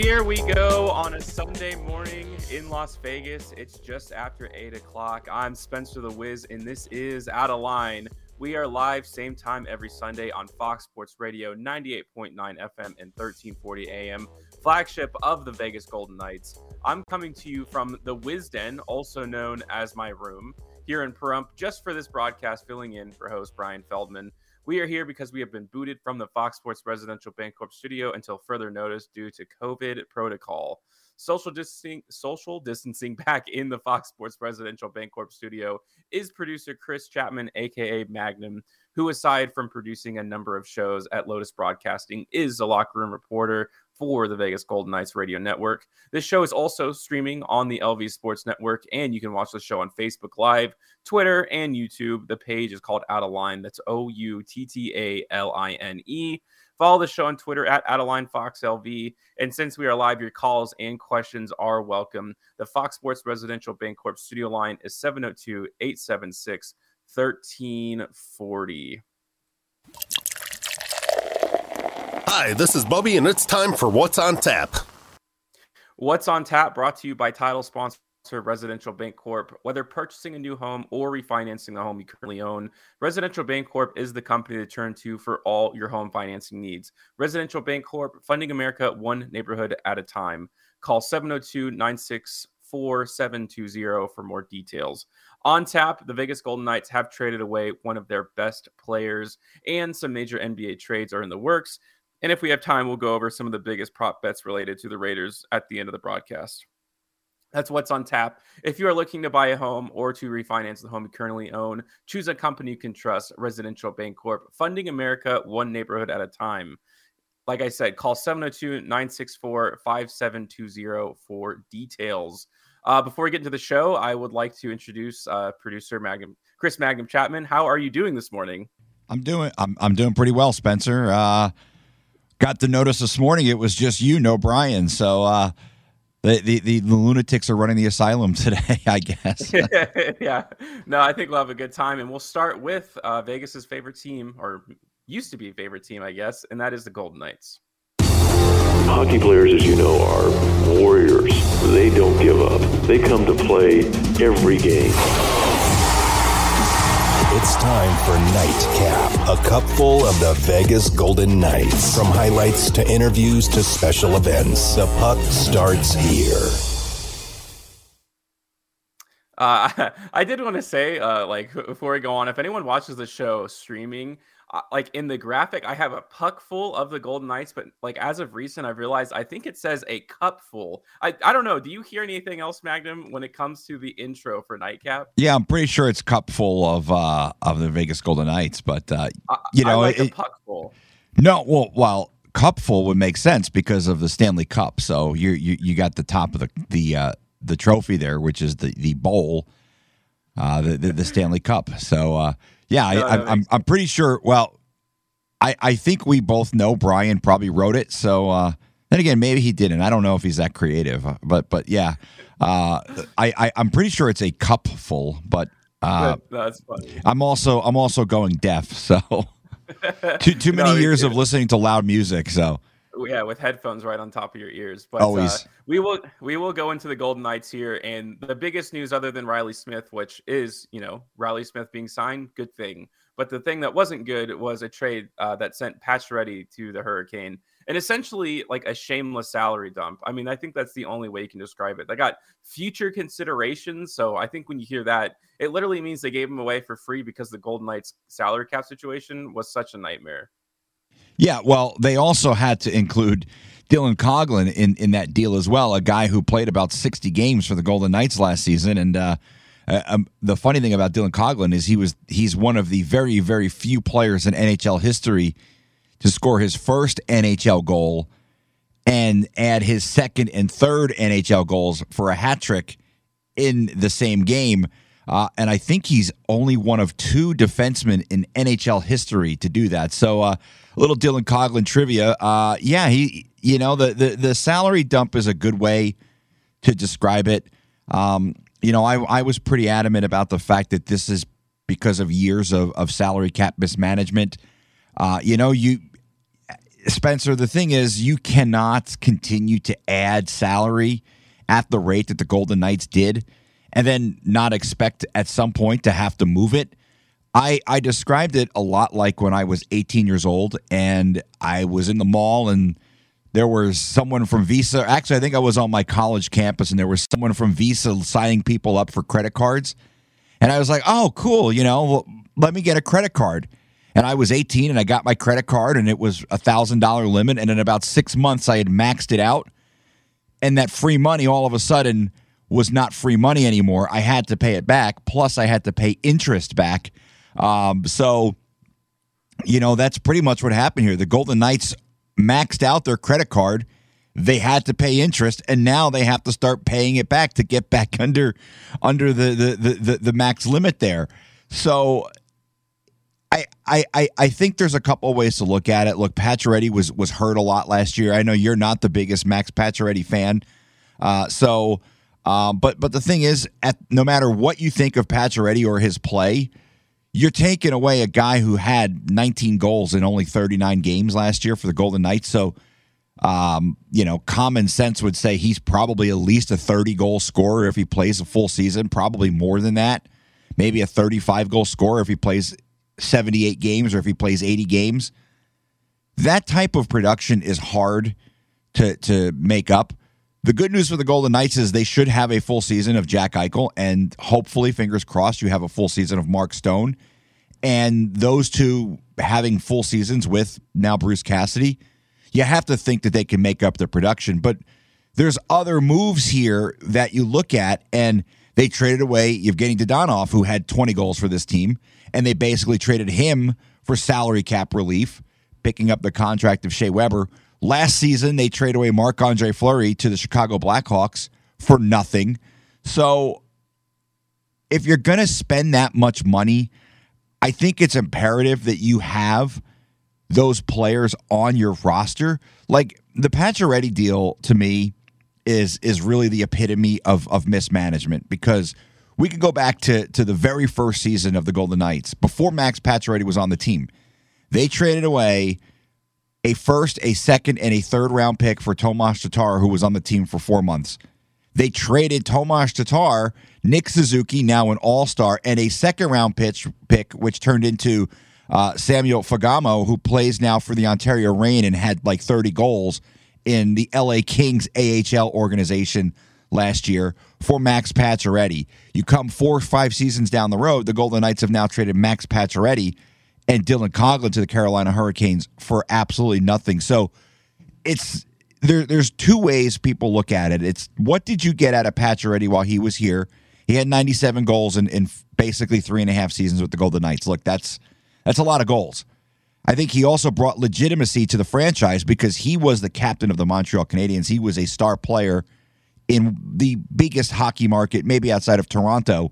Here we go on a Sunday morning in Las Vegas. It's just after 8 o'clock. I'm Spencer the Wiz, and this is Outta Line. We are live same time every Sunday on Fox Sports Radio, 98.9 FM and 1340 AM, flagship of the Vegas Golden Knights. I'm coming to you from the Wisden, also known as my room, here in Pahrump, just for this broadcast, filling in for host Brian Feldman. We are here because we have been booted from the Fox Sports Residential Bancorp studio until further notice due to COVID protocol. Social distancing, social distancing back in the Fox Sports Residential Bancorp studio is producer Chris Chapman, aka Magnum, who, aside from producing a number of shows at Lotus Broadcasting, is a locker room reporter for the Vegas Golden Knights radio network. This show is also streaming on the LV Sports Network, and you can watch the show on Facebook Live, Twitter, and YouTube. The page is called Outta Line. That's O U T T A L I N E. Follow the show on Twitter at Adeline Fox LV. And since we are live, your calls and questions are welcome. The Fox Sports Residential Bancorp studio line is 702 876 1340. Hi, this is Bubby, and it's time for What's on Tap. What's on Tap brought to you by title sponsor Residential Bank Corp. Whether purchasing a new home or refinancing the home you currently own, Residential Bank Corp is the company to turn to for all your home financing needs. Residential Bank Corp, funding America one neighborhood at a time. Call 702 964 720 for more details. On tap, the Vegas Golden Knights have traded away one of their best players, and some major NBA trades are in the works. And if we have time, we'll go over some of the biggest prop bets related to the Raiders at the end of the broadcast. That's what's on tap. If you are looking to buy a home or to refinance the home you currently own, choose a company you can trust, Residential Bank Corp, funding America one neighborhood at a time. Like I said, call 702 964 5720 for details. Uh, before we get into the show, I would like to introduce uh, producer Magnum, Chris Magnum Chapman. How are you doing this morning? I'm doing I'm I'm doing pretty well, Spencer. Uh, got the notice this morning it was just you, no Brian. So uh, the, the, the lunatics are running the asylum today, I guess. yeah, no, I think we'll have a good time, and we'll start with uh, Vegas's favorite team, or used to be favorite team, I guess, and that is the Golden Knights. Hockey players, as you know, are warriors. They don't give up. They come to play every game. It's time for Nightcap, a cupful of the Vegas Golden Knights. From highlights to interviews to special events, the puck starts here. Uh, I did want to say, uh, like, before we go on, if anyone watches the show streaming, like in the graphic, I have a puck full of the Golden Knights, but like as of recent, I've realized I think it says a cup full. I, I don't know. Do you hear anything else, Magnum, when it comes to the intro for Nightcap? Yeah, I'm pretty sure it's cup full of uh of the Vegas Golden Knights, but uh, you know, like it, puck full. No, well, well, cup full would make sense because of the Stanley Cup. So you you you got the top of the the uh, the trophy there, which is the the bowl, uh, the the, the Stanley Cup. So. uh yeah, I, am I'm, I'm pretty sure. Well, I, I think we both know Brian probably wrote it. So uh, then again, maybe he didn't. I don't know if he's that creative, uh, but but yeah, uh, I, I am pretty sure it's a cup full. But uh, that's funny. I'm also I'm also going deaf, so too too many no, years of listening to loud music. So yeah, with headphones right on top of your ears. But always uh, we will we will go into the Golden Knights here, and the biggest news other than Reilly Smith, which is you know Reilly Smith being signed, good thing. But the thing that wasn't good was a trade uh, that sent Pacioretty to the Hurricane, and essentially like a shameless salary dump. I mean, I think that's the only way you can describe it. They got future considerations, so I think when you hear that, it literally means they gave him away for free because the Golden Knights salary cap situation was such a nightmare. Yeah, well, they also had to include Dylan Coghlan in in that deal as well, a guy who played about sixty games for the Golden Knights last season, and. Uh, uh, um, the funny thing about Dylan Coghlan is he was he's one of the very very few players in NHL history to score his first NHL goal and add his second and third NHL goals for a hat trick in the same game. Uh, and I think he's only one of two defensemen in NHL history to do that. So, uh, a little Dylan Coghlan trivia. Uh, yeah, he, you know, the, the the salary dump is a good way to describe it. Um, you know, I, I was pretty adamant about the fact that this is because of years of, of salary cap mismanagement. Uh, you know, you Spencer, the thing is, you cannot continue to add salary at the rate that the Golden Knights did and then not expect at some point to have to move it. I, I described it a lot like when I was 18 years old and I was in the mall and there was someone from Visa. Actually, I think I was on my college campus and there was someone from Visa signing people up for credit cards. And I was like, oh, cool. You know, well, let me get a credit card. And I was 18 and I got my credit card and it was a $1,000 limit. And in about six months, I had maxed it out. And that free money all of a sudden was not free money anymore. I had to pay it back. Plus, I had to pay interest back. Um, so, you know, that's pretty much what happened here. The Golden Knights maxed out their credit card. They had to pay interest, and now they have to start paying it back to get back under under the the the, the, the max limit there. So I, I, I think there's a couple ways to look at it. Look, Pacioretty was was hurt a lot last year. I know you're not the biggest Max Pacioretty fan, uh, so um, but but the thing is, at no matter what you think of Pacioretty or his play, you're taking away a guy who had 19 goals in only 39 games last year for the Golden Knights. So, um, you know, common sense would say he's probably at least a 30 goal scorer if he plays a full season. Probably more than that. Maybe a 35 goal scorer if he plays 78 games or if he plays 80 games. That type of production is hard to to make up. The good news for the Golden Knights is they should have a full season of Jack Eichel, and hopefully, fingers crossed, you have a full season of Mark Stone. And those two having full seasons with now Bruce Cassidy, you have to think that they can make up their production. But there's other moves here that you look at, and they traded away Evgeny Dadonov, who had 20 goals for this team, and they basically traded him for salary cap relief, picking up the contract of Shea Weber Last season, they trade away Marc Andre Fleury to the Chicago Blackhawks for nothing. So, if you're going to spend that much money, I think it's imperative that you have those players on your roster. Like the Pacioretty deal to me is is really the epitome of of mismanagement because we can go back to to the very first season of the Golden Knights before Max Pacioretty was on the team. They traded away a first, a second, and a third round pick for Tomas Tatar, who was on the team for four months. They traded Tomas Tatar, Nick Suzuki, now an all star, and a second round pitch pick, which turned into uh, Samuel Fagemo, who plays now for the Ontario Reign and had like 30 goals in the LA Kings AHL organization last year for Max Pacioretty. You come four or five seasons down the road, the Golden Knights have now traded Max Pacioretty and Dylan Coghlan to the Carolina Hurricanes for absolutely nothing. So it's there. There's two ways people look at it. It's what did you get out of Pacioretty while he was here? He had 97 goals in, in basically three and a half seasons with the Golden Knights. Look, that's that's a lot of goals. I think he also brought legitimacy to the franchise because he was the captain of the Montreal Canadiens. He was a star player in the biggest hockey market, maybe outside of Toronto,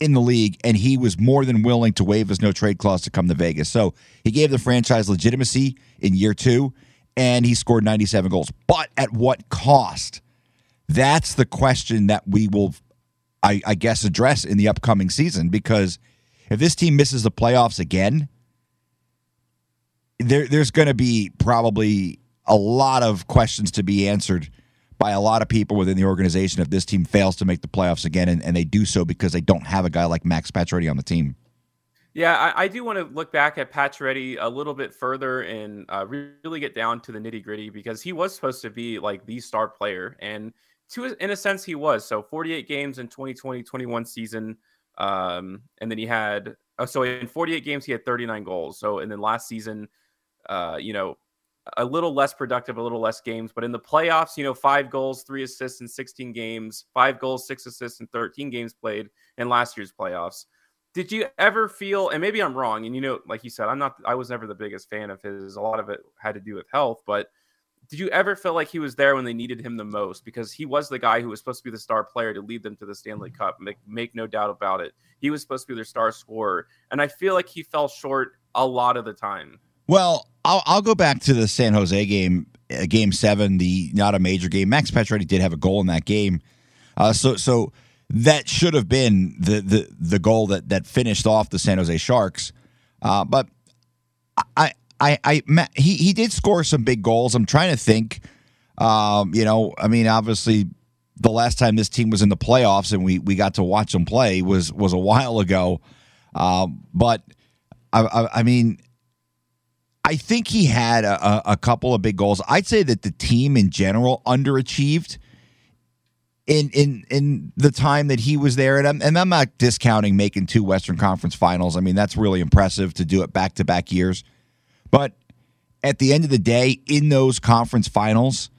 in the league, and he was more than willing to waive his no trade clause to come to Vegas. So he gave the franchise legitimacy in year two, and he scored 97 goals. But at what cost? That's the question that we will, I, I guess, address in the upcoming season because if this team misses the playoffs again, there, there's going to be probably a lot of questions to be answered by a lot of people within the organization if this team fails to make the playoffs again, and, and they do so because they don't have a guy like Max Pacioretty on the team. Yeah, I, I, do want to look back at Pacioretty a little bit further and uh, really get down to the nitty gritty because he was supposed to be like the star player, and to in a sense he was. So 48 games in 2020-21 season, um, and then he had oh, so in 48 games he had 39 goals. So and then last season, uh, you know, a little less productive, a little less games. But in the playoffs, you know, five goals, three assists in 16 games, five goals, six assists in 13 games played in last year's playoffs. Did you ever feel, and maybe I'm wrong, and you know, like you said, I'm not, I was never the biggest fan of his. A lot of it had to do with health, but did you ever feel like he was there when they needed him the most? Because he was the guy who was supposed to be the star player to lead them to the Stanley mm-hmm. Cup. Make, make no doubt about it. He was supposed to be their star scorer. And I feel like he fell short a lot of the time. Well, I'll, I'll go back to the San Jose game, uh, game seven, the not a major game. Max Pacioretty did have a goal in that game, uh, so so that should have been the the the goal that that finished off the San Jose Sharks. Uh, but I I, I, he, he did score some big goals. I'm trying to think. Um, you know, I mean, obviously, the last time this team was in the playoffs and we we got to watch them play was was a while ago. Um, but I, I, I, mean, I think he had a, a couple of big goals. I'd say that the team in general underachieved in in in the time that he was there, and I'm and I'm not discounting making two Western Conference Finals. I mean, that's really impressive to do it back to back years. But at the end of the day, in those conference finals,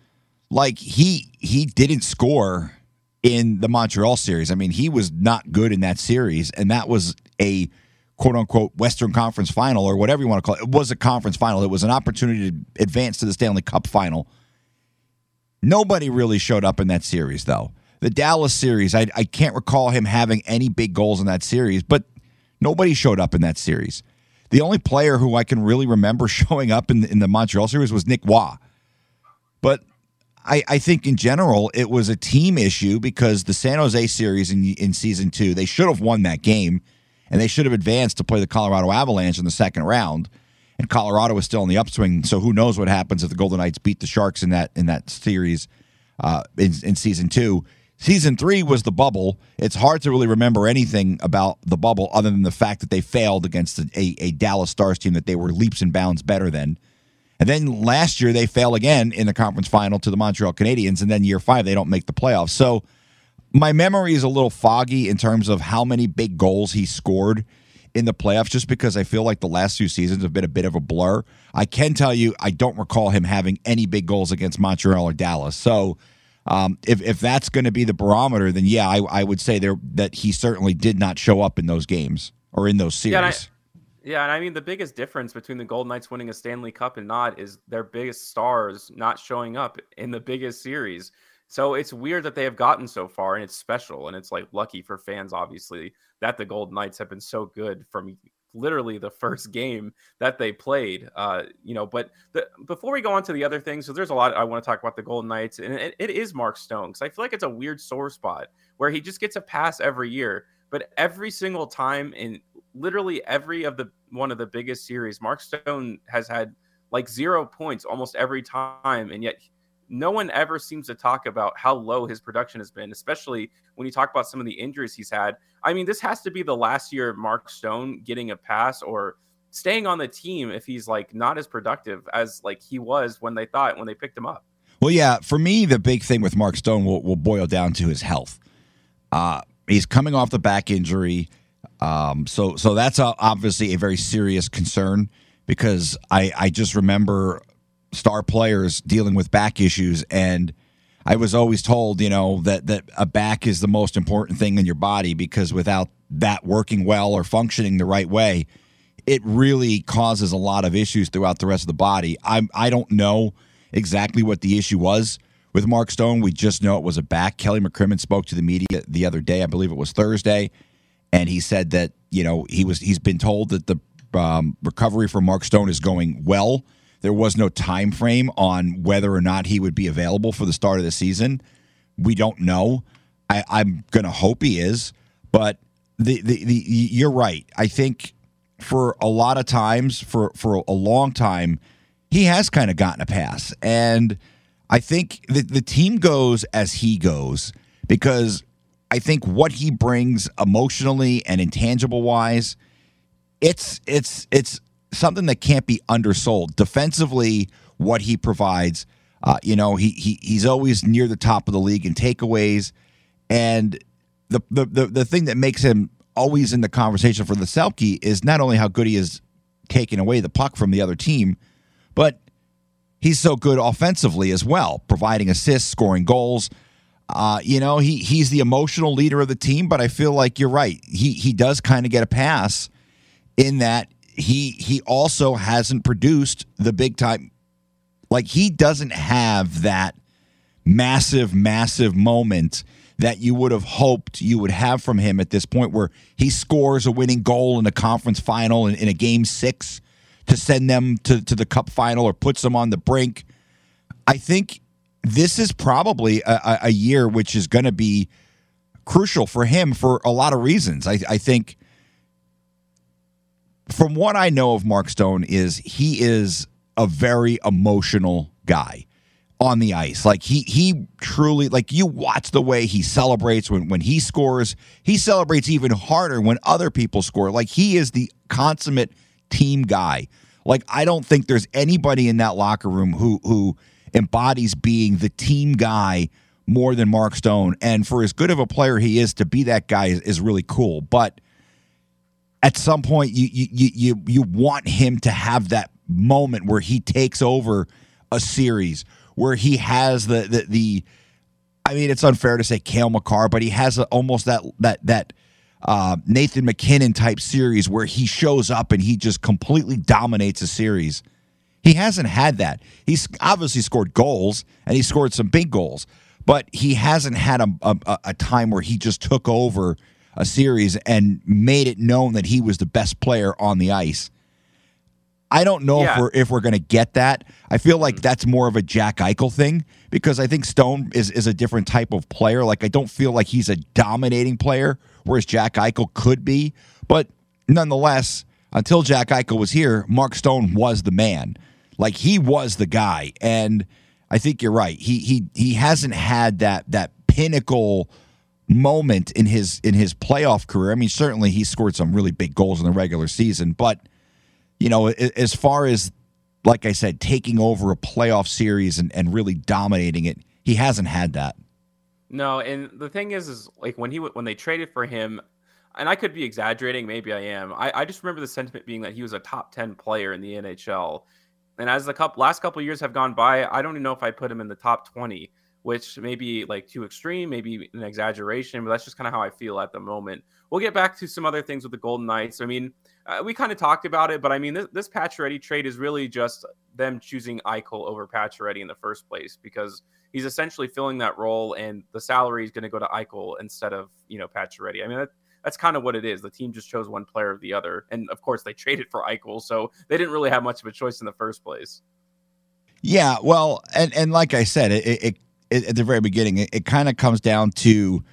like he he didn't score in the Montreal series. I mean, he was not good in that series, and that was a quote unquote Western Conference final or whatever you want to call it. It was a conference final. It was an opportunity to advance to the Stanley Cup final. Nobody really showed up in that series, though. The Dallas series, I, I can't recall him having any big goals in that series, but nobody showed up in that series. The only player who I can really remember showing up in the, in the Montreal series was Nick Roy. But I, I think in general it was a team issue because the San Jose series in, in season two, they should have won that game and they should have advanced to play the Colorado Avalanche in the second round. And Colorado was still in the upswing, so who knows what happens if the Golden Knights beat the Sharks in that in that series uh, in, in season two. Season three was the bubble. It's hard to really remember anything about the bubble other than the fact that they failed against a, a Dallas Stars team that they were leaps and bounds better than. And then last year they fail again in the conference final to the Montreal Canadiens, and then year five they don't make the playoffs. So my memory is a little foggy in terms of how many big goals he scored in the playoffs, just because I feel like the last two seasons have been a bit of a blur. I can tell you I don't recall him having any big goals against Montreal or Dallas. So um, if if that's going to be the barometer, then yeah, I, I would say there that he certainly did not show up in those games or in those series. Yeah, yeah, and I mean the biggest difference between the Golden Knights winning a Stanley Cup and not is their biggest stars not showing up in the biggest series. So it's weird that they have gotten so far, and it's special, and it's like lucky for fans, obviously, that the Golden Knights have been so good from literally the first game that they played. Uh, you know, but the, before we go on to the other things, so there's a lot I want to talk about the Golden Knights, and it, it is Mark Stone because I feel like it's a weird sore spot where he just gets a pass every year, but every single time in literally every of the one of the biggest series, Mark Stone has had like zero points almost every time, and yet no one ever seems to talk about how low his production has been, especially when you talk about some of the injuries he's had. I mean, this has to be the last year Mark Stone getting a pass or staying on the team if he's like not as productive as like he was when they thought when they picked him up. Well, yeah, for me, the big thing with Mark Stone will, will boil down to his health. Uh, he's coming off the back injury. Um, so so that's a, obviously a very serious concern because I I just remember star players dealing with back issues and I was always told, you know, that that a back is the most important thing in your body because without that working well or functioning the right way, it really causes a lot of issues throughout the rest of the body. I I don't know exactly what the issue was with Mark Stone. We just know it was a back. Kelly McCrimmon spoke to the media the other day. I believe it was Thursday and he said that you know he was he's been told that the um, recovery for Mark Stone is going well. There was no time frame on whether or not he would be available for the start of the season. We don't know. I, I'm going to hope he is, but the, the the you're right. I think for a lot of times, for for a long time, he has kind of gotten a pass, and I think the the team goes as he goes because I think what he brings emotionally and intangible wise, it's it's it's something that can't be undersold. Defensively, what he provides, uh, you know, he, he he's always near the top of the league in takeaways, and the, the the the thing that makes him always in the conversation for the Selke is not only how good he is taking away the puck from the other team, but he's so good offensively as well, providing assists, scoring goals. Uh, you know, he he's the emotional leader of the team, but I feel like you're right. He he does kind of get a pass in that he he also hasn't produced the big time like he doesn't have that massive massive moment that you would have hoped you would have from him at this point where he scores a winning goal in a conference final in, in a game 6 to send them to to the cup final or puts them on the brink. I think this is probably a, a year which is going to be crucial for him for a lot of reasons. I, I think from what I know of Mark Stone is he is a very emotional guy on the ice. Like he he truly like you watch the way he celebrates when when he scores. He celebrates even harder when other people score. Like he is the consummate team guy. Like I don't think there's anybody in that locker room who who embodies being the team guy more than Mark Stone. And for as good of a player he is, to be that guy is, is really cool. But at some point, you you you you want him to have that moment where he takes over a series, where he has the the, the I mean, it's unfair to say Cale Makar, but he has a, almost that that that uh, Nathan MacKinnon type series where he shows up and he just completely dominates a series. He hasn't had that. He's obviously scored goals and he scored some big goals, but he hasn't had a, a, a time where he just took over a series and made it known that he was the best player on the ice. I don't know yeah. if we're if we're going to get that. I feel like mm. that's more of a Jack Eichel thing because I think Stone is is a different type of player. Like I don't feel like he's a dominating player, whereas Jack Eichel could be. But nonetheless, until Jack Eichel was here, Mark Stone was the man. Like he was the guy, and I think you're right. He he he hasn't had that that pinnacle moment in his in his playoff career. I mean, certainly he scored some really big goals in the regular season, but you know, as far as like I said, taking over a playoff series and, and really dominating it, he hasn't had that. No, and the thing is, is like when he when they traded for him, and I could be exaggerating, maybe I am. I, I just remember the sentiment being that he was a top ten player in the NHL, and as the cup last couple years have gone by, I don't even know if I put him in the top 20, which may be like too extreme, maybe an exaggeration, but that's just kind of how I feel at the moment. We'll get back to some other things with the Golden Knights. I mean, uh, we kind of talked about it, but I mean, this, this Pacioretty trade is really just them choosing Eichel over Pacioretty in the first place because he's essentially filling that role, and the salary is going to go to Eichel instead of you know Pacioretty. I mean, that, that's kind of what it is. The team just chose one player or the other, and of course they traded for Eichel, so they didn't really have much of a choice in the first place. Yeah, well, and and like I said, it, it, it at the very beginning, it, it kind of comes down to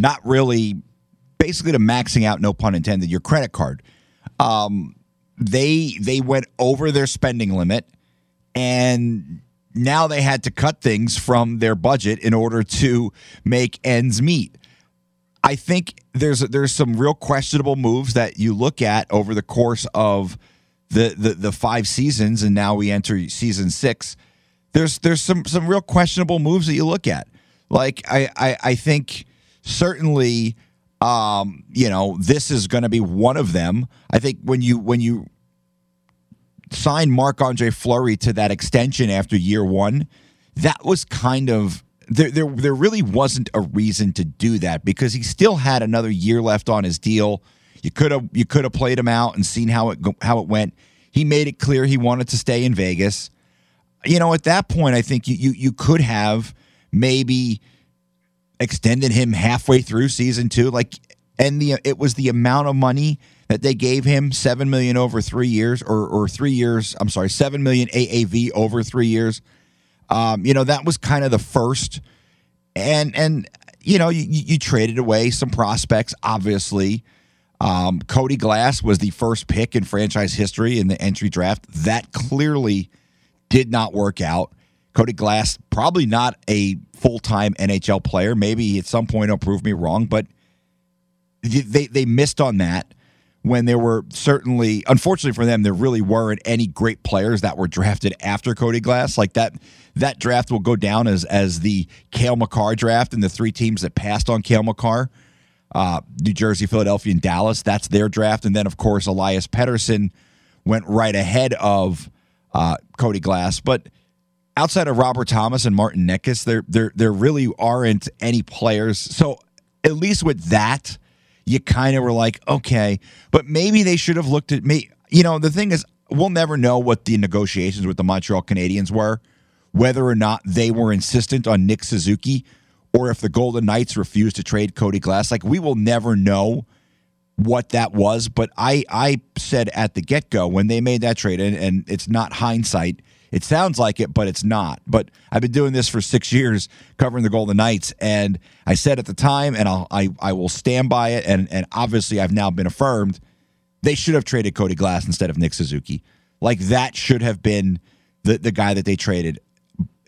not really, basically to maxing out, no pun intended, your credit card. Um, they they went over their spending limit, and now they had to cut things from their budget in order to make ends meet. I think there's there's some real questionable moves that you look at over the course of the, the the five seasons, and now we enter season six. There's there's some some real questionable moves that you look at. Like I I, I think certainly um, you know this is going to be one of them. I think when you when you sign Marc Andre Fleury to that extension after year one, that was kind of there, there, there really wasn't a reason to do that because he still had another year left on his deal. You could have you could have played him out and seen how it how it went. He made it clear he wanted to stay in Vegas. You know, at that point, I think you you, you could have maybe extended him halfway through season two. Like, and the it was the amount of money that they gave him seven million over three years, or or three years. I'm sorry, seven million AAV over three years um, you know, that was kind of the first, and and you know, you, you traded away some prospects. Obviously, um, Cody Glass was the first pick in franchise history in the entry draft. That clearly did not work out. Cody Glass probably not a full time NHL player. Maybe at some point he'll prove me wrong, but they they missed on that when there were certainly, unfortunately for them, there really weren't any great players that were drafted after Cody Glass. Like that, that draft will go down as as the Cale Makar draft and the three teams that passed on Cale Makar, uh, New Jersey, Philadelphia, and Dallas. That's their draft, and then of course Elias Pettersson went right ahead of uh, Cody Glass, but. Outside of Robert Thomas and Martin Necas, there there there really aren't any players. So at least with that, you kind of were like, okay, but maybe they should have looked at me. You know, the thing is, we'll never know what the negotiations with the Montreal Canadiens were, whether or not they were insistent on Nick Suzuki or if the Golden Knights refused to trade Cody Glass. Like, we will never know what that was. But I, I said at the get go when they made that trade, and, and it's not hindsight it sounds like it, but it's not. But I've been doing this for six years, covering the Golden Knights, and I said at the time, and I'll, I I will stand by it. And and obviously, I've now been affirmed. they should have traded Cody Glass instead of Nick Suzuki. Like that should have been the the guy that they traded.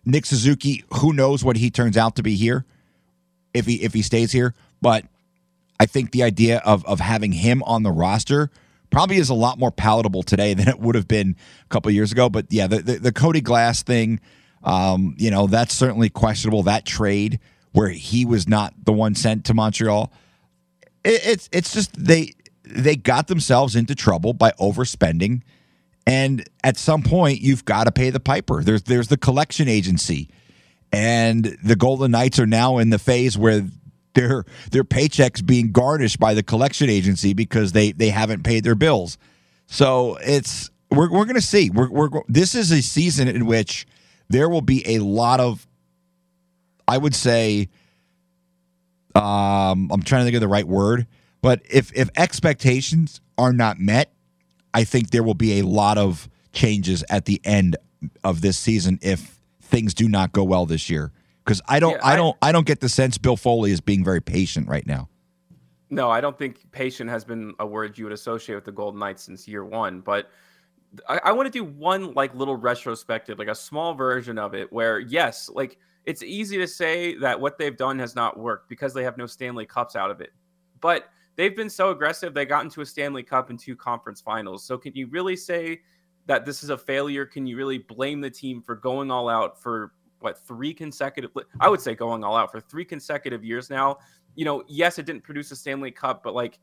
Nick Suzuki, who knows what he turns out to be here if he if he stays here, but I think the idea of of having him on the roster probably is a lot more palatable today than it would have been a couple years ago. But yeah, the, the, the Cody Glass thing, um, you know, that's certainly questionable. That trade where he was not the one sent to Montreal, it, it's it's just they they got themselves into trouble by overspending. And at some point, you've got to pay the piper. There's there's the collection agency, and the Golden Knights are now in the phase where their their paychecks being garnished by the collection agency because they they haven't paid their bills. So it's we're we're going to see. We're we're this is a season in which there will be a lot of I would say um I'm trying to think of the right word, but if if expectations are not met, I think there will be a lot of changes at the end of this season if things do not go well this year because I don't, yeah, I, I, don't, I don't get the sense Bill Foley is being very patient right now. No, I don't think patient has been a word you would associate with the Golden Knights since year one. But I, I want to do one like little retrospective, like a small version of it, where yes, like it's easy to say that what they've done has not worked because they have no Stanley Cups out of it, but they've been so aggressive. They got into a Stanley Cup and two conference finals. So can you really say that this is a failure? Can you really blame the team for going all out for what three consecutive I would say going all out for three consecutive years now. You know, yes, it didn't produce a Stanley Cup, but like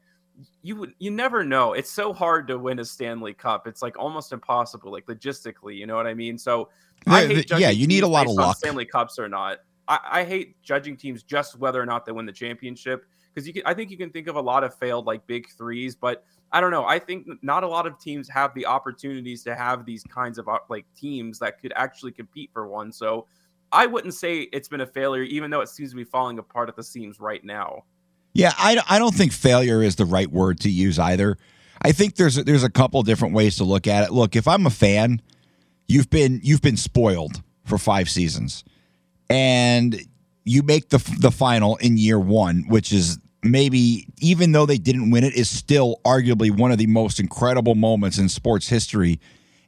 you would you never know. It's so hard to win a Stanley Cup. It's like almost impossible, like logistically, you know what I mean? So I hate yeah, you need a lot of luck. Stanley Cups or not. I, I hate judging teams just whether or not they win the championship because you can, I think you can think of a lot of failed like big threes, but I don't know. I think not a lot of teams have the opportunities to have these kinds of uh, like teams that could actually compete for one. So I wouldn't say it's been a failure, even though it seems to be falling apart at the seams right now. Yeah, I, I don't think failure is the right word to use either. I think there's a, there's a couple different ways to look at it. Look, if I'm a fan, you've been you've been spoiled for five seasons, and you make the the final in year one, which is maybe even though they didn't win it, is still arguably one of the most incredible moments in sports history.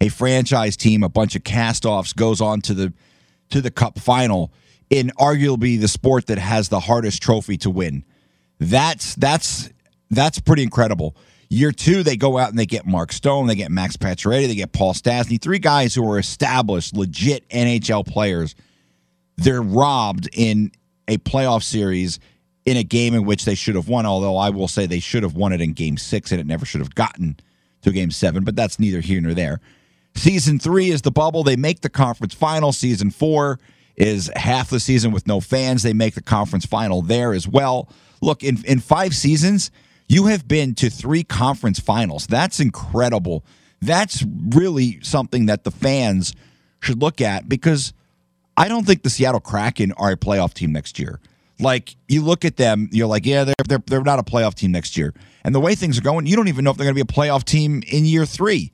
A franchise team, a bunch of castoffs, goes on to the to the cup final in arguably the sport that has the hardest trophy to win. That's that's that's pretty incredible. Year two, they go out and they get Mark Stone, they get Max Pacioretty, they get Paul Stastny, three guys who are established, legit NHL players. They're robbed in a playoff series in a game in which they should have won. Although I will say they should have won it in Game Six, and it never should have gotten to Game Seven. But that's neither here nor there. Season three is the bubble. They make the conference final. Season four is half the season with no fans. They make the conference final there as well. Look, in, in five seasons, you have been to three conference finals. That's incredible. That's really something that the fans should look at because I don't think the Seattle Kraken are a playoff team next year. Like you look at them, you're like, yeah, they're they're they're not a playoff team next year. And the way things are going, you don't even know if they're going to be a playoff team in year three.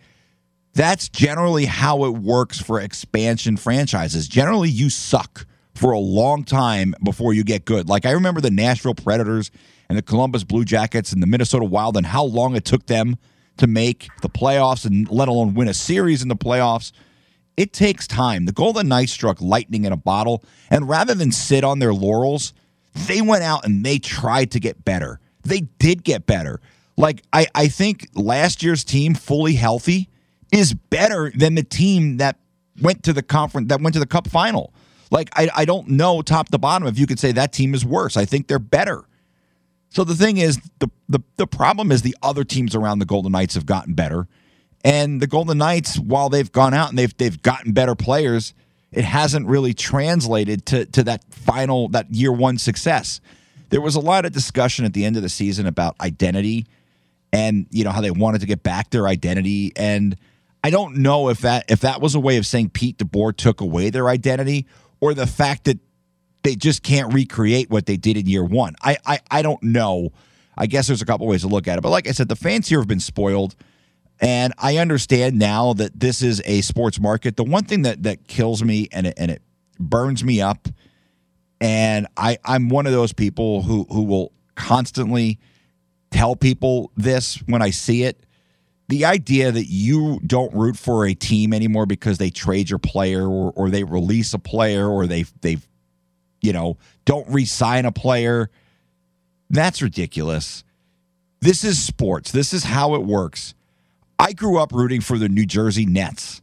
That's generally how it works for expansion franchises. Generally, you suck for a long time before you get good. Like I remember the Nashville Predators and the Columbus Blue Jackets and the Minnesota Wild and how long it took them to make the playoffs and let alone win a series in the playoffs. It takes time. The Golden Knights struck lightning in a bottle, and rather than sit on their laurels, they went out and they tried to get better. They did get better. Like I, I think last year's team fully healthy is better than the team that went to the conference that went to the cup final. Like I, I don't know top to bottom if you could say that team is worse. I think they're better. So the thing is, the, the the problem is the other teams around the Golden Knights have gotten better. And the Golden Knights, while they've gone out and they've they've gotten better players, it hasn't really translated to to that final that year one success. There was a lot of discussion at the end of the season about identity and you know how they wanted to get back their identity and I don't know if that if that was a way of saying Pete DeBoer took away their identity or the fact that they just can't recreate what they did in year one. I I, I don't know. I guess there's a couple ways to look at it, but like I said, the fans here have been spoiled, and I understand now that this is a sports market. The one thing that that kills me and it, and it burns me up, and I I'm one of those people who who will constantly tell people this when I see it the idea that you don't root for a team anymore because they trade your player or, or they release a player or they they you know don't re-sign a player that's ridiculous. This is sports. This is how it works. I grew up rooting for the new jersey nets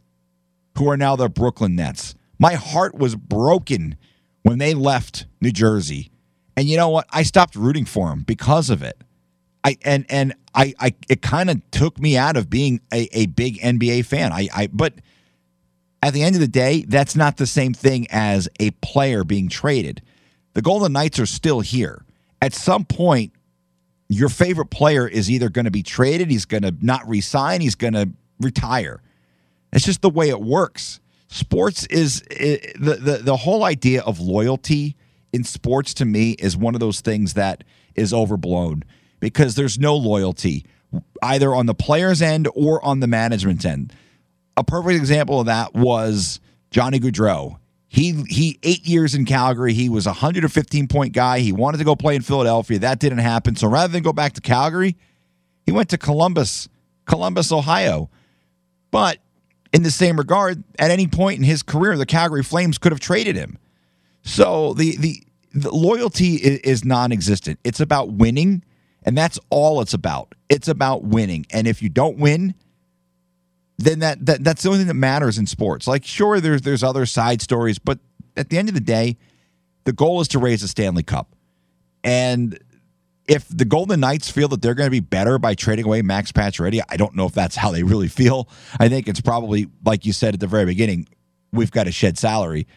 who are now the brooklyn nets. My heart was broken when they left new jersey. And you know what? I stopped rooting for them because of it I and and I, I it kind of took me out of being a, a big NBA fan. I, I but at the end of the day, that's not the same thing as a player being traded. The Golden Knights are still here. At some point, your favorite player is either going to be traded, he's going to not resign, he's going to retire. It's just the way it works. Sports is it, the, the the whole idea of loyalty in sports to me is one of those things that is overblown because there's no loyalty either on the player's end or on the management end. A perfect example of that was Johnny Gaudreau. He he eight years in Calgary. He was a 115 point guy. He wanted to go play in Philadelphia. That didn't happen. So rather than go back to Calgary, he went to Columbus, Columbus, Ohio. But in the same regard, at any point in his career, the Calgary Flames could have traded him. So the the, the loyalty is, is non-existent. It's about winning and that's all it's about. It's about winning. And if you don't win, then that, that that's the only thing that matters in sports. Like, sure, there's there's other side stories, but at the end of the day, the goal is to raise a Stanley Cup. And if the Golden Knights feel that they're going to be better by trading away Max Pacioretty, I don't know if that's how they really feel. I think it's probably like you said at the very beginning, we've got to shed salary.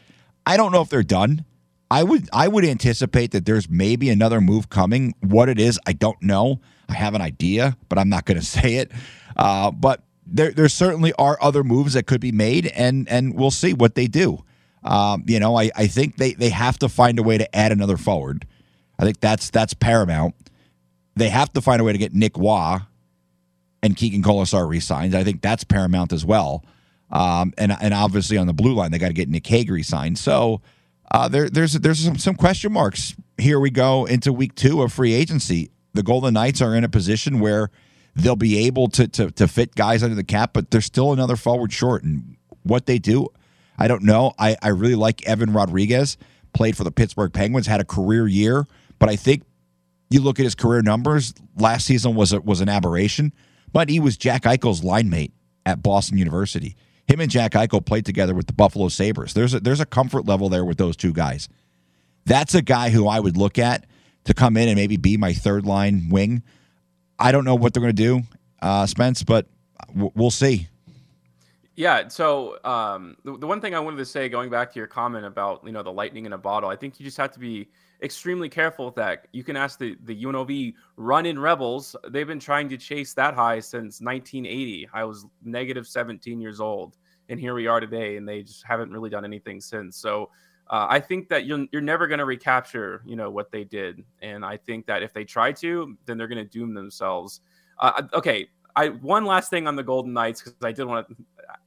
I don't know if they're done. I would I would anticipate that there's maybe another move coming. What it is, I don't know. I have an idea, but I'm not going to say it. Uh, but there there certainly are other moves that could be made, and and we'll see what they do. Um, you know, I, I think they they have to find a way to add another forward. I think that's that's paramount. They have to find a way to get Nick Roy and Keegan Kolesar re-signed. I think that's paramount as well. Um, and and obviously on the blue line, they got to get Nick Hague re-signed. So uh, there, there's there's some, some question marks. Here we go into week two of free agency. The Golden Knights are in a position where they'll be able to to, to fit guys under the cap, but there's still another forward short. And what they do, I don't know. I, I really like Evan Rodrigues, Played for the Pittsburgh Penguins, had a career year, but I think you look at his career numbers. Last season was a, was an aberration, but he was Jack Eichel's line mate at Boston University. Him and Jack Eichel played together with the Buffalo Sabres. There's a, there's a comfort level there with those two guys. That's a guy who I would look at to come in and maybe be my third line wing. I don't know what they're going to do, uh, Spence, but w- we'll see. Yeah. So um, the, the one thing I wanted to say, going back to your comment about you know the lightning in a bottle, I think you just have to be extremely careful with that. You can ask the the UNLV Runnin' Rebels. They've been trying to chase that high since 1980. I was negative 17 years old, and here we are today, and they just haven't really done anything since. So. Uh, I think that you're, you're never going to recapture, you know, what they did, and I think that if they try to, then they're going to doom themselves. Uh, okay, I one last thing on the Golden Knights because I did want to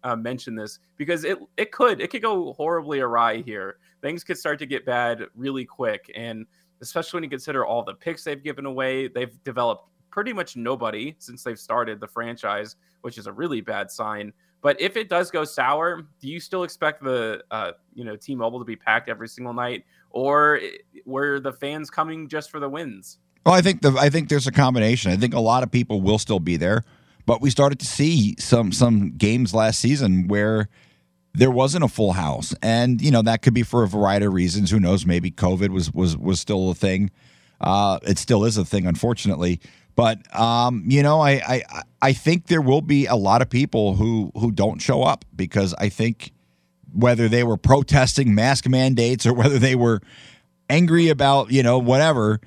uh, mention this because it it could it could go horribly awry here. Things could start to get bad really quick, and especially when you consider all the picks they've given away, they've developed pretty much nobody since they've started the franchise, which is a really bad sign. But if it does go sour, do you still expect the uh, you know T-Mobile to be packed every single night, or were the fans coming just for the wins? Well, I think the I think there's a combination. I think a lot of people will still be there, but we started to see some some games last season where there wasn't a full house, and you know that could be for a variety of reasons. Who knows? Maybe COVID was was was still a thing. Uh, it still is a thing, unfortunately. But um, you know, I, I I think there will be a lot of people who who don't show up because I think whether they were protesting mask mandates or whether they were angry about you know whatever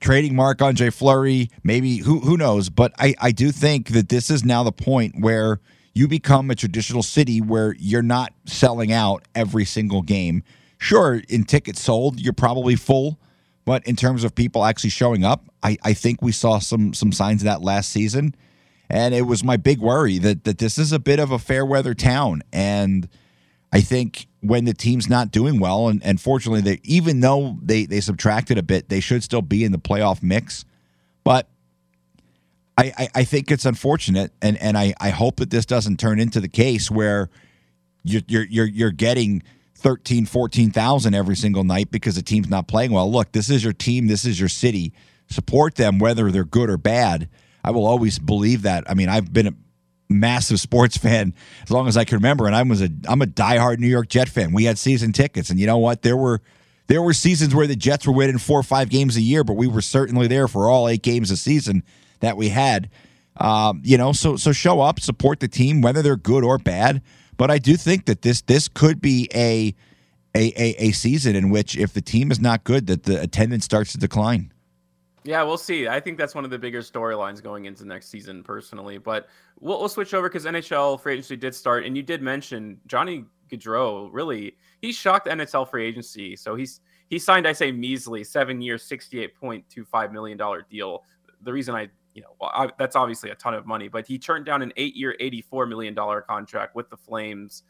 trading Marc Andre Fleury, maybe who who knows. But I I do think that this is now the point where you become a traditional city where you're not selling out every single game. Sure, in tickets sold, you're probably full but in terms of people actually showing up, I, I think we saw some some signs of that last season. And it was my big worry that that this is a bit of a fair weather town. And I think when the team's not doing well, and, and fortunately they even though they, they subtracted a bit, they should still be in the playoff mix. But I, I, I think it's unfortunate, and, and I, I hope that this doesn't turn into the case where you're you're you're, you're getting 13, 14,000 every single night because the team's not playing well. Look, this is your team, this is your city. Support them whether they're good or bad. I will always believe that. I mean, I've been massive sports fan as long as I can remember, and I was a I'm a diehard New York Jet fan. We had season tickets, and you know what? There were there were seasons where the Jets were winning four or five games a year, but we were certainly there for all eight games a season that we had. Um, you know, so so show up, support the team, whether they're good or bad. But I do think that this this could be a a, a, a season in which if the team is not good, that the attendance starts to decline. Yeah, we'll see. I think that's one of the bigger storylines going into next season, personally. But we'll, we'll switch over because NHL free agency did start, and you did mention Johnny Gaudreau. Really, he shocked NHL free agency. So he's he signed, I say, measly seven years, sixty-eight point two five million dollar deal. The reason I you know, well, I, that's obviously a ton of money, but he turned down an eight-year, eighty-four million dollar contract with the Flames.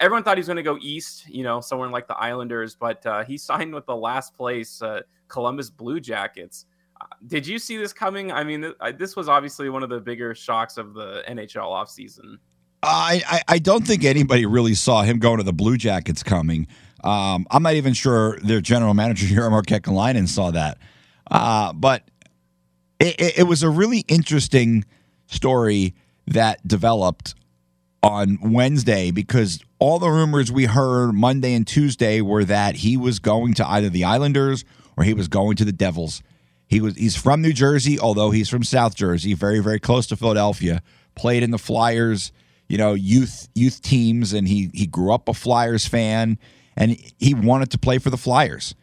Everyone thought he was going to go east, you know, somewhere like the Islanders, but uh, he signed with the last place uh, Columbus Blue Jackets. Did you see this coming? I mean, th- this was obviously one of the bigger shocks of the NHL offseason. I, I, I don't think anybody really saw him going to the Blue Jackets coming. Um, I'm not even sure their general manager, Jarmo Kekalainen, saw that. Uh, but it, it, was a really interesting story that developed on Wednesday because all the rumors we heard Monday and Tuesday were that he was going to either the Islanders or he was going to the Devils. He was he's from New Jersey, although he's from South Jersey, very very close to Philadelphia. Played in the Flyers, you know, youth youth teams, and he he grew up a Flyers fan, and he wanted to play for the Flyers.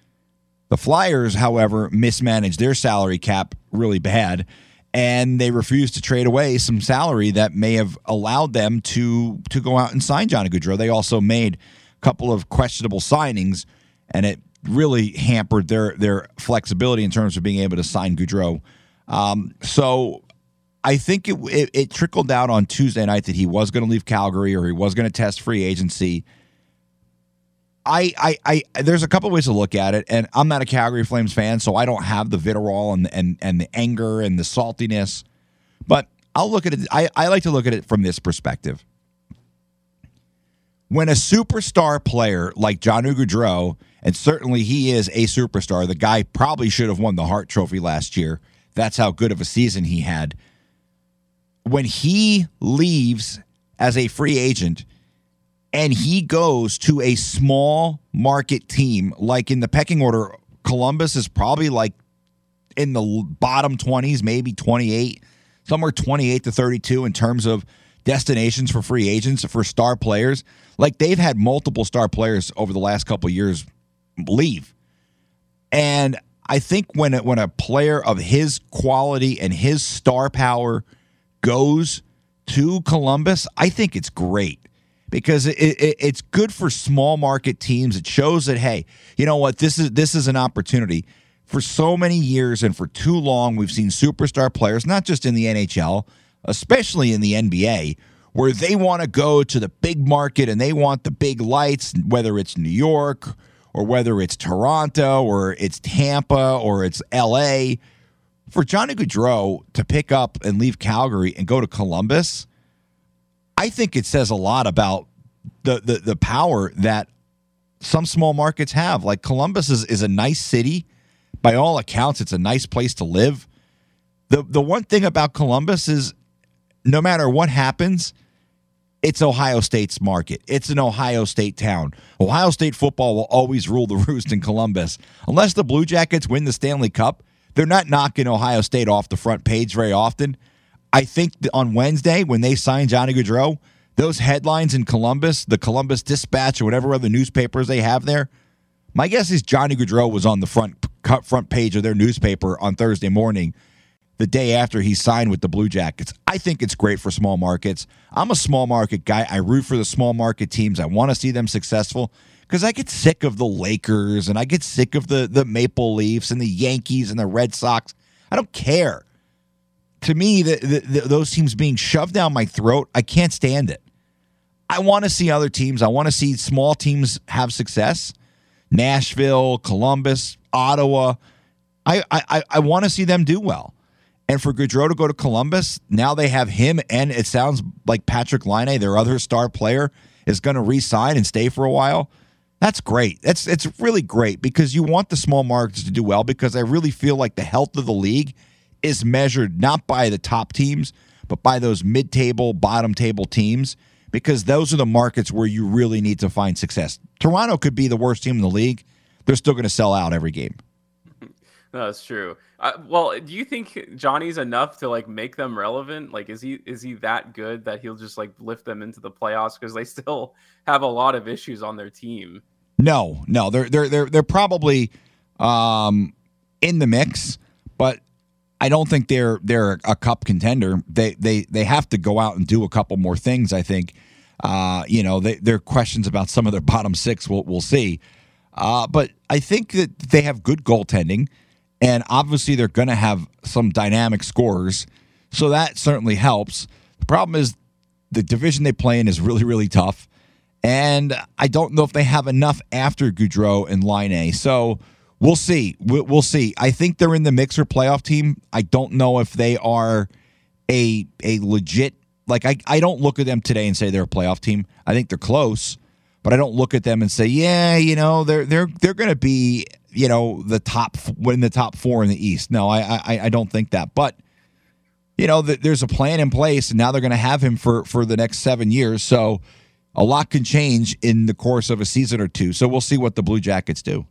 The Flyers, however, mismanaged their salary cap really bad, and they refused to trade away some salary that may have allowed them to to go out and sign Johnny Gaudreau. They also made a couple of questionable signings, and it really hampered their their flexibility in terms of being able to sign Gaudreau. Um, so I think it, it, it trickled down on Tuesday night that he was going to leave Calgary or he was going to test free agency. I, I, I, there's a couple ways to look at it, and I'm not a Calgary Flames fan, so I don't have the vitriol and and and the anger and the saltiness. But I'll look at it. I, I like to look at it from this perspective. When a superstar player like John Gaudreau, and certainly he is a superstar, the guy probably should have won the Hart Trophy last year. That's how good of a season he had. When he leaves as a free agent and he goes to a small market team, like in the pecking order, Columbus is probably like in the bottom 20s, maybe 28, somewhere 28 to 32 in terms of destinations for free agents for star players. Like they've had multiple star players over the last couple years leave. And I think when it, when a player of his quality and his star power goes to Columbus, I think it's great because it, it, it's good for small market teams. It shows that hey, you know what this is this is an opportunity. For so many years and for too long, we've seen superstar players, not just in the NHL, especially in the NBA, where they want to go to the big market and they want the big lights, whether it's New York or whether it's Toronto or it's Tampa or it's LA. For Johnny Gaudreau to pick up and leave Calgary and go to Columbus, I think it says a lot about the, the the power that some small markets have. Like Columbus is, is a nice city. By all accounts, it's a nice place to live. The the one thing about Columbus is no matter what happens, it's Ohio State's market. It's an Ohio State town. Ohio State football will always rule the roost in Columbus. Unless the Blue Jackets win the Stanley Cup, they're not knocking Ohio State off the front page very often. I think on Wednesday when they signed Johnny Gaudreau, those headlines in Columbus, the Columbus Dispatch or whatever other newspapers they have there, my guess is Johnny Gaudreau was on the front front page of their newspaper on Thursday morning, the day after he signed with the Blue Jackets. I think it's great for small markets. I'm a small market guy. I root for the small market teams. I want to see them successful because I get sick of the Lakers and I get sick of the the Maple Leafs and the Yankees and the Red Sox. I don't care to me, the, the, the, those teams being shoved down my throat, I can't stand it. I want to see other teams. I want to see small teams have success. Nashville, Columbus, Ottawa. I I, I want to see them do well. And for Gaudreau to go to Columbus, now they have him, and it sounds like Patrick Laine, their other star player, is going to re-sign and stay for a while. That's great. That's it's really great because you want the small markets to do well because I really feel like the health of the league is measured not by the top teams, but by those mid-table, bottom-table teams because those are the markets where you really need to find success. Toronto could be the worst team in the league. They're still going to sell out every game. No, that's true. Uh, well, do you think Johnny's enough to like make them relevant? Like, is he is he that good that he'll just like lift them into the playoffs because they still have a lot of issues on their team? No, no, they're they're they're they're probably um, in the mix, but I don't think they're they're a cup contender. They they they have to go out and do a couple more things. I think. Uh, you know, they, there are questions about some of their bottom six. We'll we'll see. Uh, but I think that they have good goaltending, and obviously they're going to have some dynamic scores, so that certainly helps. The problem is the division they play in is really really tough, and I don't know if they have enough after Gaudreau and Laine. So we'll see. We'll see. I think they're in the mixer playoff team. I don't know if they are a a legit like I, I don't look at them today and say they're a playoff team. I think they're close, but I don't look at them and say, yeah, you know, they're they're they're to be, you know, the top in the top four in the East. No, I I, I don't think that. But you know, the, there's a plan in place, and now they're going to have him for for the next seven years. So a lot can change in the course of a season or two. So we'll see what the Blue Jackets do.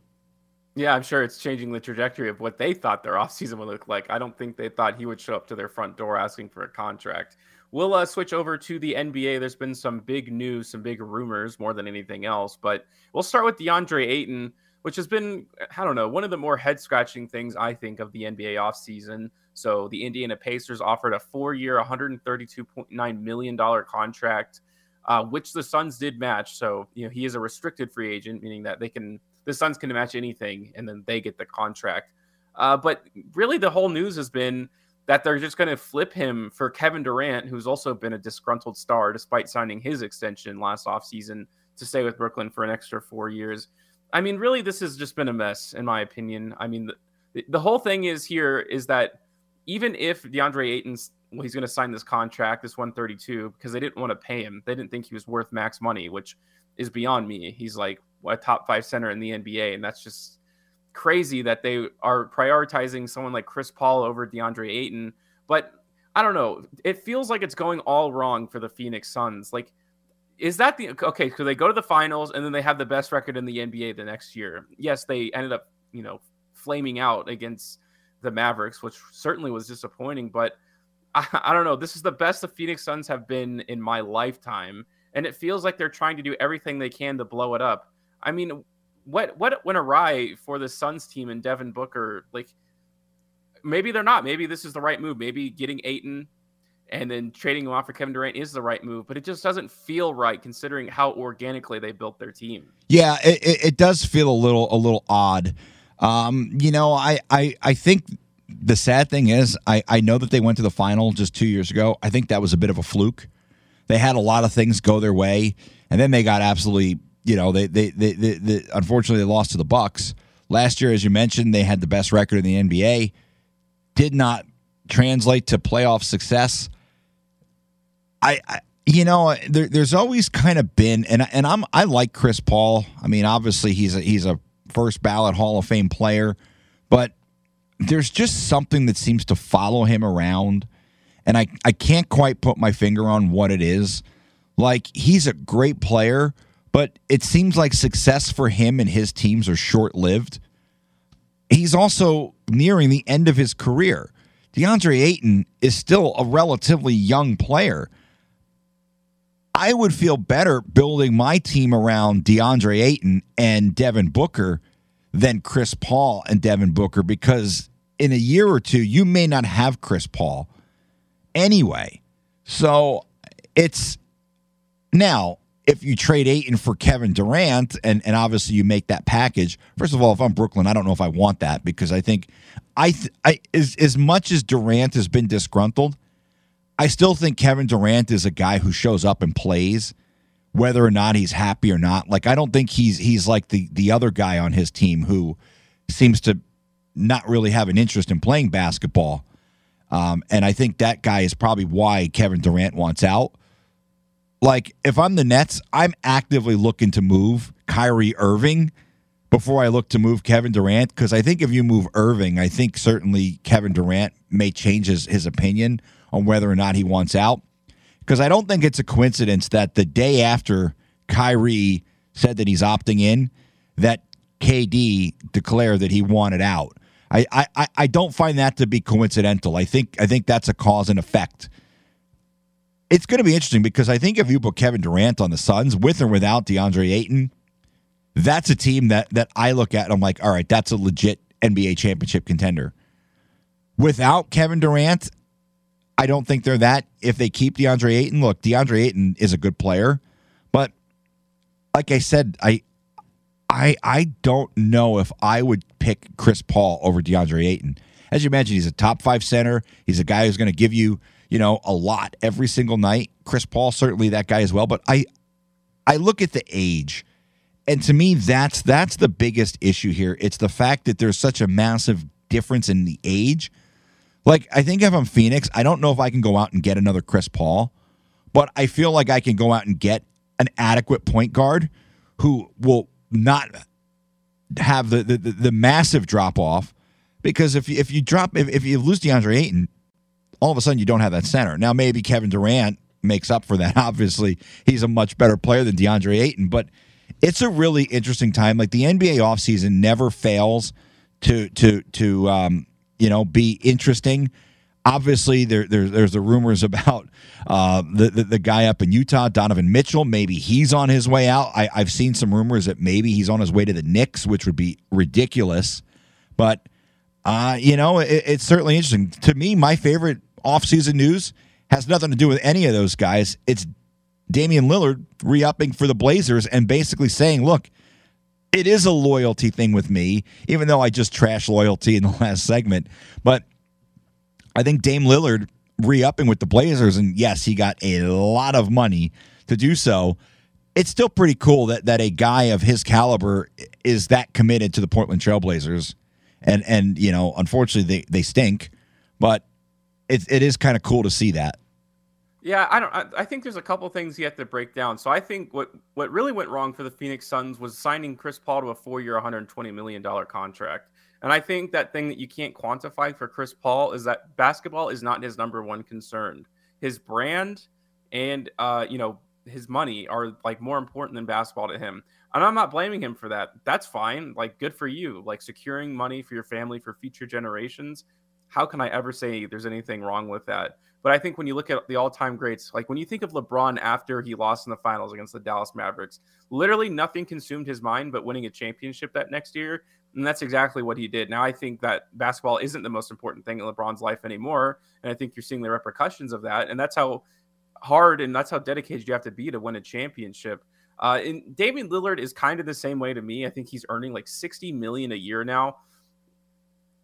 Yeah, I'm sure it's changing the trajectory of what they thought their offseason would look like. I don't think they thought he would show up to their front door asking for a contract. We'll uh, switch over to the NBA. There's been some big news, some big rumors more than anything else, but we'll start with DeAndre Ayton, which has been, I don't know, one of the more head scratching things I think of the NBA offseason. So the Indiana Pacers offered a four year, $132.9 million contract, uh, which the Suns did match. So, you know, he is a restricted free agent, meaning that they can the Suns can match anything, and then they get the contract. Uh, but really, the whole news has been that they're just going to flip him for Kevin Durant, who's also been a disgruntled star despite signing his extension last offseason to stay with Brooklyn for an extra four years. I mean, really, this has just been a mess, in my opinion. I mean, the, the whole thing is here is that even if DeAndre Ayton's well, he's going to sign this contract, this 132, because they didn't want to pay him. They didn't think he was worth max money, which is beyond me. He's like a top five center in the NBA, and that's just crazy that they are prioritizing someone like Chris Paul over DeAndre Ayton. But I don't know. It feels like it's going all wrong for the Phoenix Suns. Like, is that the okay? So they go to the finals and then they have the best record in the NBA the next year. Yes, they ended up, you know, flaming out against the Mavericks, which certainly was disappointing. But I, I don't know. This is the best the Phoenix Suns have been in my lifetime. And it feels like they're trying to do everything they can to blow it up. I mean, what what went awry for the Suns team and Devin Booker? Like, maybe they're not. Maybe this is the right move. Maybe getting Ayton and then trading him off for Kevin Durant is the right move, but it just doesn't feel right considering how organically they built their team. Yeah, it, it does feel a little a little odd. Um, you know, I, I I think the sad thing is I, I know that they went to the final just two years ago. I think that was a bit of a fluke. They had a lot of things go their way, and then they got absolutely you know, they, they, they, they, they unfortunately they lost to the Bucks last year. As you mentioned, they had the best record in the NBA. Did not translate to playoff success. I, I you know, there, there's always kind of been, and and I'm I like Chris Paul. I mean, obviously he's a he's a first ballot Hall of Fame player, but there's just something that seems to follow him around, and I I can't quite put my finger on what it is. Like he's a great player, but it seems like success for him and his teams are short lived. He's also nearing the end of his career. DeAndre Ayton is still a relatively young player. I would feel better building my team around DeAndre Ayton and Devin Booker than Chris Paul and Devin Booker because in a year or two, you may not have Chris Paul anyway. So it's now if you trade Ayton for Kevin Durant, and, and obviously you make that package, first of all, if I'm Brooklyn, I don't know if I want that because I think I, th- I as, as much as Durant has been disgruntled, I still think Kevin Durant is a guy who shows up and plays, whether or not he's happy or not. Like I don't think he's he's like the the other guy on his team who seems to not really have an interest in playing basketball. Um, and I think that guy is probably why Kevin Durant wants out. Like, if I'm the Nets, I'm actively looking to move Kyrie Irving before I look to move Kevin Durant. Because I think if you move Irving, I think certainly Kevin Durant may change his, his opinion on whether or not he wants out. Because I don't think it's a coincidence that the day after Kyrie said that he's opting in, that KD declared that he wanted out. I, I, I don't find that to be coincidental. I think I think that's a cause and effect. It's going to be interesting because I think if you put Kevin Durant on the Suns with or without DeAndre Ayton, that's a team that that I look at and I'm like, all right, that's a legit NBA championship contender. Without Kevin Durant, I don't think they're that. If they keep DeAndre Ayton, look, DeAndre Ayton is a good player, but like I said, I I I don't know if I would pick Chris Paul over DeAndre Ayton. As you mentioned, he's a top five center. He's a guy who's going to give you, you know, a lot every single night. Chris Paul certainly that guy as well. But I I look at the age, and to me, that's that's the biggest issue here. It's the fact that there's such a massive difference in the age. Like I think if I'm Phoenix, I don't know if I can go out and get another Chris Paul, but I feel like I can go out and get an adequate point guard who will not have the the, the massive drop off because if you, if you drop if, if you lose DeAndre Ayton, all of a sudden you don't have that center. Now maybe Kevin Durant makes up for that. Obviously, he's a much better player than DeAndre Ayton, but it's a really interesting time. Like the NBA offseason never fails to to to um, you know be interesting obviously there, there, there's the rumors about uh, the, the, the guy up in Utah, Donovan Mitchell. Maybe he's on his way out. I, have seen some rumors that maybe he's on his way to the Knicks, which would be ridiculous. But uh, you know, it, it's certainly interesting to me. My favorite offseason news has nothing to do with any of those guys. It's Damian Lillard re-upping for the Blazers and basically saying, "Look." It is a loyalty thing with me, even though I just trash loyalty in the last segment. But I think Dame Lillard re upping with the Blazers, and yes, he got a lot of money to do so. It's still pretty cool that, that a guy of his caliber is that committed to the Portland Trailblazers. And, and you know, unfortunately, they, they stink, but it, it is kind of cool to see that. Yeah, I don't. I, I, think there's a couple things you have to break down. So I think what what really went wrong for the Phoenix Suns was signing Chris Paul to a four-year, 120 million dollar contract. And I think that thing that you can't quantify for Chris Paul is that basketball is not his number one concern. His brand and uh, you know his money are like more important than basketball to him. And I'm not blaming him for that. That's fine. Like good for you. Like securing money for your family for future generations. How can I ever say there's anything wrong with that? But I think when you look at the all-time greats, like when you think of LeBron after he lost in the finals against the Dallas Mavericks, literally nothing consumed his mind but winning a championship that next year. And that's exactly what he did. Now, I think that basketball isn't the most important thing in LeBron's life anymore. And I think you're seeing the repercussions of that. And that's how hard and that's how dedicated you have to be to win a championship. Uh, and Damian Lillard is kind of the same way to me. I think he's earning like 60 million a year now,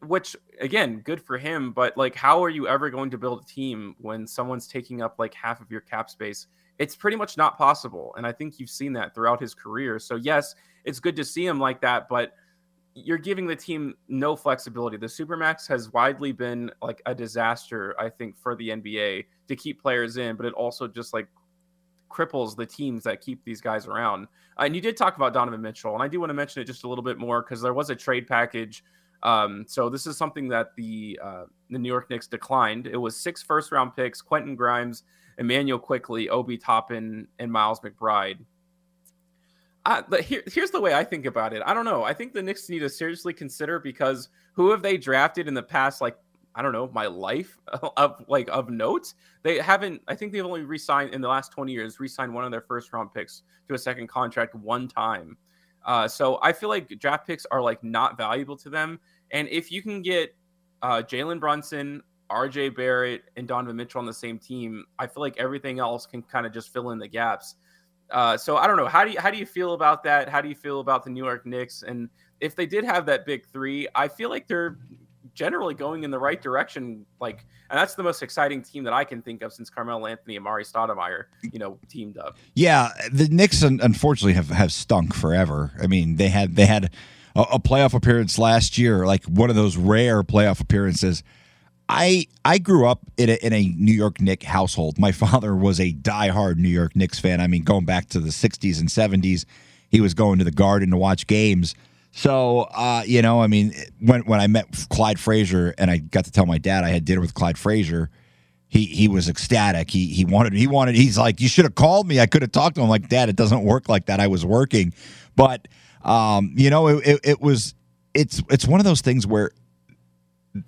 which again, good for him. But like, how are you ever going to build a team when someone's taking up like half of your cap space? It's pretty much not possible. And I think you've seen that throughout his career. So, yes, it's good to see him like that. But you're giving the team no flexibility. The Supermax has widely been like a disaster, I think, for the NBA to keep players in, but it also just like cripples the teams that keep these guys around. And you did talk about Donovan Mitchell, and I do want to mention it just a little bit more because there was a trade package. Um, so this is something that the uh, the New York Knicks declined. It was six first round picks: Quentin Grimes, Immanuel Quickley, Obi Toppin, and Miles McBride. I, here, here's the way I think about it. I don't know. I think the Knicks need to seriously consider because who have they drafted in the past, like I don't know, my life of like of notes. They haven't. I think they've only re-signed in the last 20 years. Re-signed one of their first round picks to a second contract one time. Uh, so I feel like draft picks are like not valuable to them. And if you can get uh, Jalen Brunson, R.J. Barrett, and Donovan Mitchell on the same team, I feel like everything else can kind of just fill in the gaps. Uh, so I don't know. How do you how do you feel about that? How do you feel about the New York Knicks? And if they did have that big three, I feel like they're generally going in the right direction. Like, and that's the most exciting team that I can think of since Carmelo Anthony and Mari Stoudemire, you know, teamed up. Yeah, the Knicks unfortunately have have stunk forever. I mean, they had they had a, a playoff appearance last year, like one of those rare playoff appearances. I I grew up in a, in a New York Knicks household. My father was a diehard New York Knicks fan. I mean, going back to the '60s and '70s, he was going to the Garden to watch games. So, uh, you know, I mean, when when I met Clyde Frazier and I got to tell my dad I had dinner with Clyde Frazier, he he was ecstatic. He he wanted he wanted he's like, you should have called me. I could have talked to him. I'm like, Dad, it doesn't work like that. I was working, but um, you know, it, it, it was it's it's one of those things where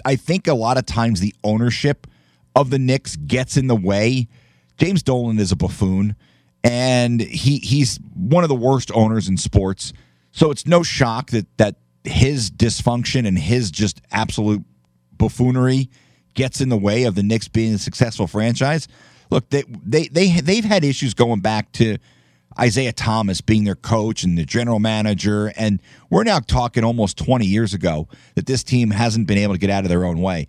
I think a lot of times the ownership of the Knicks gets in the way. James Dolan is a buffoon, and he he's one of the worst owners in sports. So it's no shock that that his dysfunction and his just absolute buffoonery gets in the way of the Knicks being a successful franchise. Look, they they they they've had issues going back to Isiah Thomas being their coach and the general manager. And we're now talking almost 20 years ago that this team hasn't been able to get out of their own way.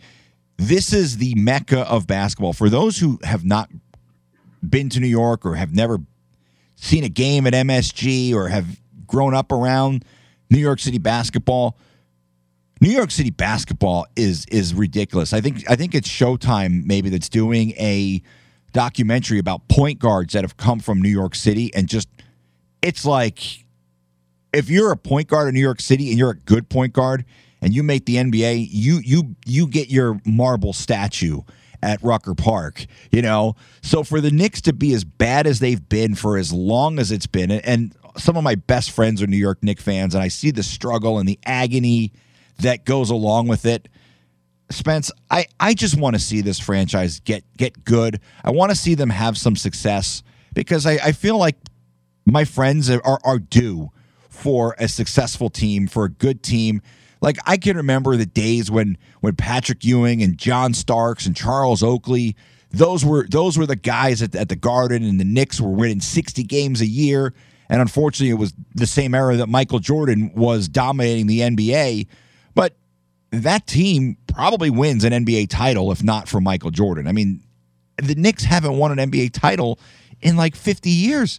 This is the mecca of basketball. For those who have not been to New York or have never seen a game at MSG or have grown up around New York City basketball, New York City basketball is is ridiculous. I think I think it's Showtime maybe that's doing a documentary about point guards that have come from New York City and just it's like if you're a point guard in New York City and you're a good point guard and you make the NBA, you you you get your marble statue at Rucker Park, you know. So for the Knicks to be as bad as they've been for as long as it's been, and some of my best friends are New York Knicks fans, and I see the struggle and the agony that goes along with it. Spence, I, I just want to see this franchise get get good. I want to see them have some success because I, I feel like my friends are, are due for a successful team, for a good team. Like I can remember the days when when Patrick Ewing and John Starks and Charles Oakley, those were those were the guys at, at the Garden and the Knicks were winning 60 games a year. And unfortunately, it was the same era that Michael Jordan was dominating the NBA. But that team probably wins an NBA title if not for Michael Jordan. I mean, the Knicks haven't won an NBA title in like 50 years.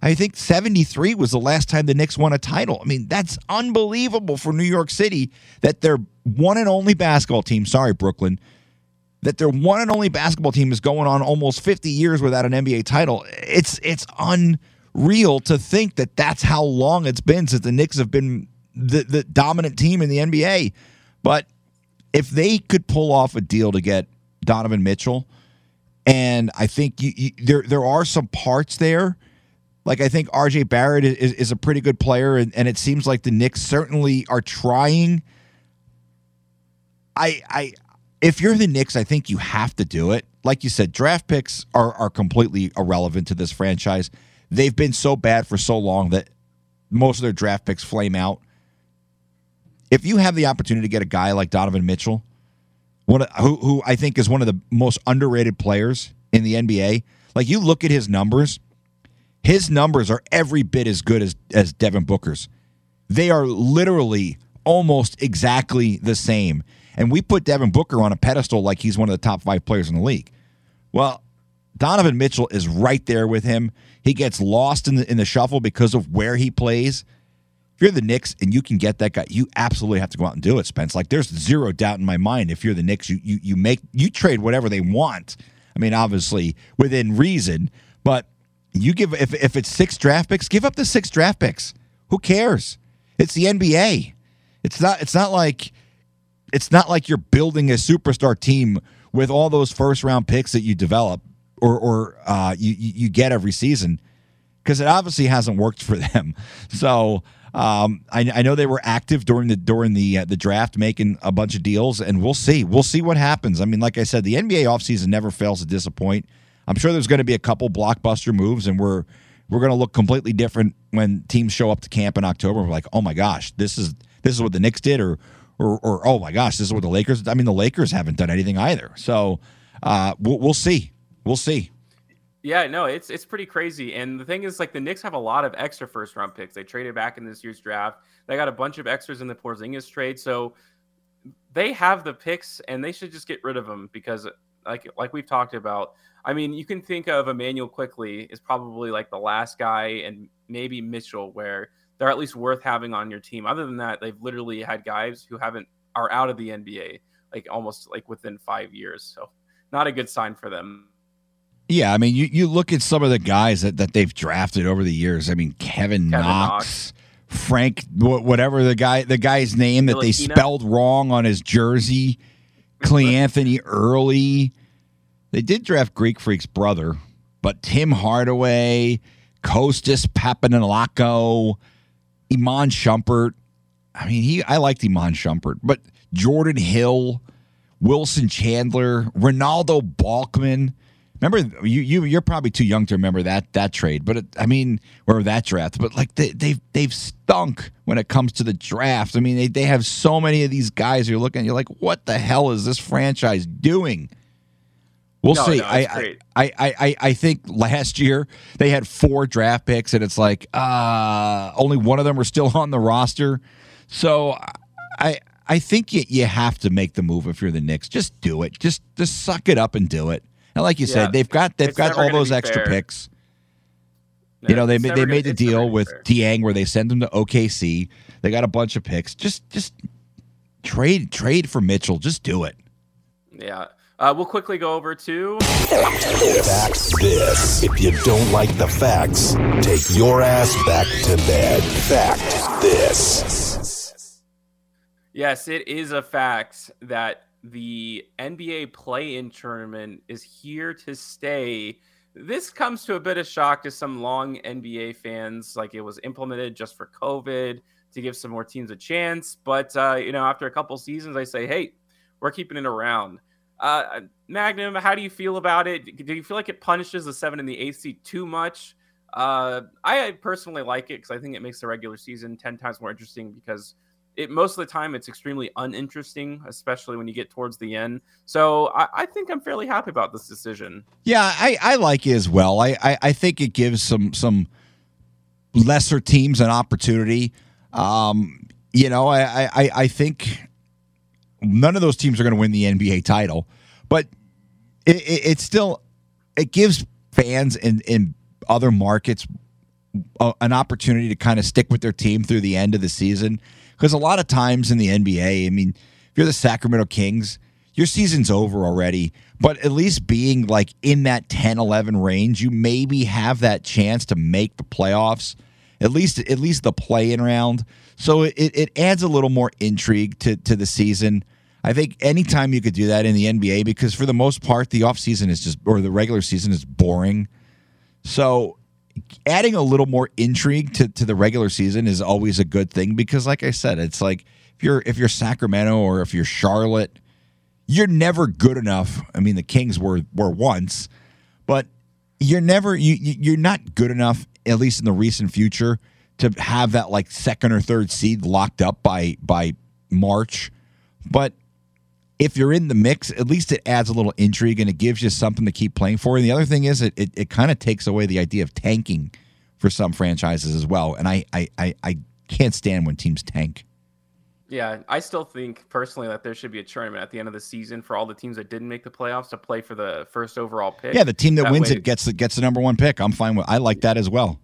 I think 73 was the last time the Knicks won a title. I mean, that's unbelievable for New York City that their one and only basketball team, sorry, Brooklyn, that their one and only basketball team is going on almost 50 years without an NBA title. It's it's unreal to think that that's how long it's been since the Knicks have been the, the dominant team in the NBA. But if they could pull off a deal to get Donovan Mitchell, and I think you, you, there there are some parts there. Like I think RJ Barrett is, is a pretty good player, and, and it seems like the Knicks certainly are trying. I I if you're the Knicks, I think you have to do it. Like you said, draft picks are are completely irrelevant to this franchise. They've been so bad for so long that most of their draft picks flame out if you have the opportunity to get a guy like Donovan Mitchell, one who who I think is one of the most underrated players in the NBA, like you look at his numbers, his numbers are every bit as good as as Devin Booker's. They are literally almost exactly the same. And we put Devin Booker on a pedestal like he's one of the top 5 players in the league. Well, Donovan Mitchell is right there with him. He gets lost in the in the shuffle because of where he plays If you're the Knicks and you can get that guy, you absolutely have to go out and do it, Spence. Like there's zero doubt in my mind. If you're the Knicks, you you you make you trade whatever they want. I mean, obviously within reason, but you give if if it's six draft picks, give up the six draft picks. Who cares? It's the NBA. It's not it's not like it's not like you're building a superstar team with all those first round picks that you develop or or uh, you you get every season because it obviously hasn't worked for them. So um, I, I, know they were active during the during the uh, the draft, making a bunch of deals, and we'll see. We'll see what happens. I mean, like I said, the NBA offseason never fails to disappoint. I'm sure there's going to be a couple blockbuster moves, and we're we're going to look completely different when teams show up to camp in October. We're like, oh my gosh, this is this is what the Knicks did, or or, or oh my gosh, this is what the Lakers. I mean, the Lakers haven't done anything either. So uh, we'll, we'll see. We'll see. Yeah, no, it's it's pretty crazy. And the thing is, like the Knicks have a lot of extra first round picks. They traded back in this year's draft. They got a bunch of extras in the Porzingis trade, so they have the picks, and they should just get rid of them because, like like we've talked about. I mean, you can think of Immanuel Quickley is probably like the last guy, and maybe Mitchell, where they're at least worth having on your team. Other than that, they've literally had guys who haven't are out of the NBA like almost like within five years. So not a good sign for them. Yeah, I mean, you, you look at some of the guys that, that they've drafted over the years. I mean, Kevin, Kevin Knox, Knox. Frank, whatever the guy the guy's name that they spelled wrong on his jersey, Cleanthony Early. They did draft Greek Freak's brother, but Tim Hardaway, Kostas Papanikolaou, Iman Shumpert. I mean, he I liked Iman Shumpert, but Jordan Hill, Wilson Chandler, Renaldo Balkman. Remember, you you you're probably too young to remember that that trade, but it, I mean, or that draft. But like they they've they've stunk when it comes to the draft. I mean, they they have so many of these guys. You're looking, you're like, what the hell is this franchise doing? We'll No, see. no, I, I. I I I I think last year they had four draft picks, and it's like uh only one of them were still on the roster. So I I think you, you have to make the move if you're the Knicks. Just do it. Just just suck it up and do it. And like you Yeah. said, they've got they've It's got all those extra fair. picks. You know, they It's ma- never they gonna- made the deal with fair. Dieng where they send him to OKC. They got a bunch of picks. Just just trade trade for Mitchell. Just do it. Yeah. Uh, we'll quickly go over to Facts this. If you don't like the facts, take your ass back to bed. Fact this. Yes, it is a fact that the NBA play in tournament is here to stay. This comes to a bit of shock to some long NBA fans. Like it was implemented just for COVID to give some more teams a chance. But, uh, you know, after a couple seasons, I say, hey, we're keeping it around. Uh, Magnum, how do you feel about it? Do you feel like it punishes the seven and the eighth seed too much? Uh, I personally like it because I think it makes the regular season 10 times more interesting because it most of the time it's extremely uninteresting, especially when you get towards the end. So I, I think I'm fairly happy about this decision. Yeah, I, I like it as well. I, I, I think it gives some some lesser teams an opportunity. Um, you know, I, I, I think none of those teams are going to win the NBA title, but it, it, it's still it gives fans in in other markets a, an opportunity to kind of stick with their team through the end of the season. Because a lot of times in the NBA, I mean, if you're the Sacramento Kings, your season's over already. But at least being like in that 10 11 range, you maybe have that chance to make the playoffs, at least at least the play in round. So it, it adds a little more intrigue to, to the season. I think anytime you could do that in the NBA, because for the most part, the offseason is just, or the regular season is boring. So adding a little more intrigue to, to the regular season is always a good thing because like I said, it's like if you're if you're Sacramento or if you're Charlotte, you're never good enough. I mean the Kings were were once, but you're never you you- you're not good enough, at least in the recent future, to have that like second or third seed locked up by by March. But if you're in the mix, at least it adds a little intrigue and it gives you something to keep playing for. And the other thing is, it it, it kind of takes away the idea of tanking for some franchises as well. And I, I, I, I can't stand when teams tank. Yeah, I still think personally that there should be a tournament at the end of the season for all the teams that didn't make the playoffs to play for the first overall pick. Yeah, the team that, That wins way- it gets the, gets the number one pick. I'm fine with. I like that as well.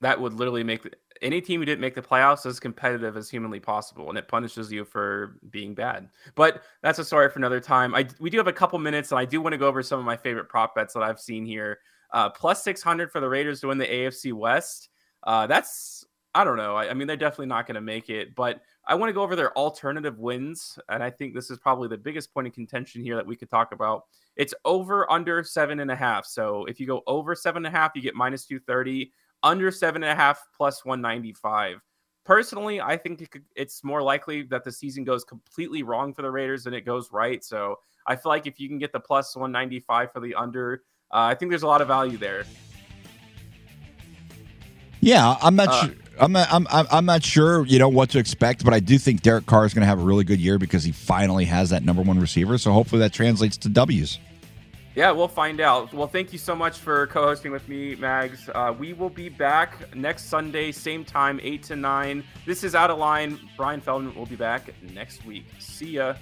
that would literally make any team who didn't make the playoffs as competitive as humanly possible, and it punishes you for being bad. But that's a story for another time. I we do have a couple minutes, and I do want to go over some of my favorite prop bets that I've seen here. Uh, plus six hundred for the Raiders to win the AFC West. Uh, that's I don't know. I, I mean, they're definitely not going to make it, but I want to go over their alternative wins, and I think this is probably the biggest point of contention here that we could talk about. It's over under seven and a half. So if you go over seven and a half, you get minus two thirty under seven and a half plus 195. Personally, I think it could, it's more likely that the season goes completely wrong for the Raiders than it goes right. So I feel like if you can get the plus 195 for the under, uh, I think there's a lot of value there. Yeah, I'm not. Uh, sure. I'm not, I'm I'm I'm not sure. You know what to expect, but I do think Derek Carr is going to have a really good year because he finally has that number one receiver. So hopefully that translates to W's. Yeah, we'll find out. Well, thank you so much for co hosting with me, Mags. Uh, we will be back next Sunday, same time, 8 to 9. This is Outta Line. Brian Feldman will be back next week. See ya.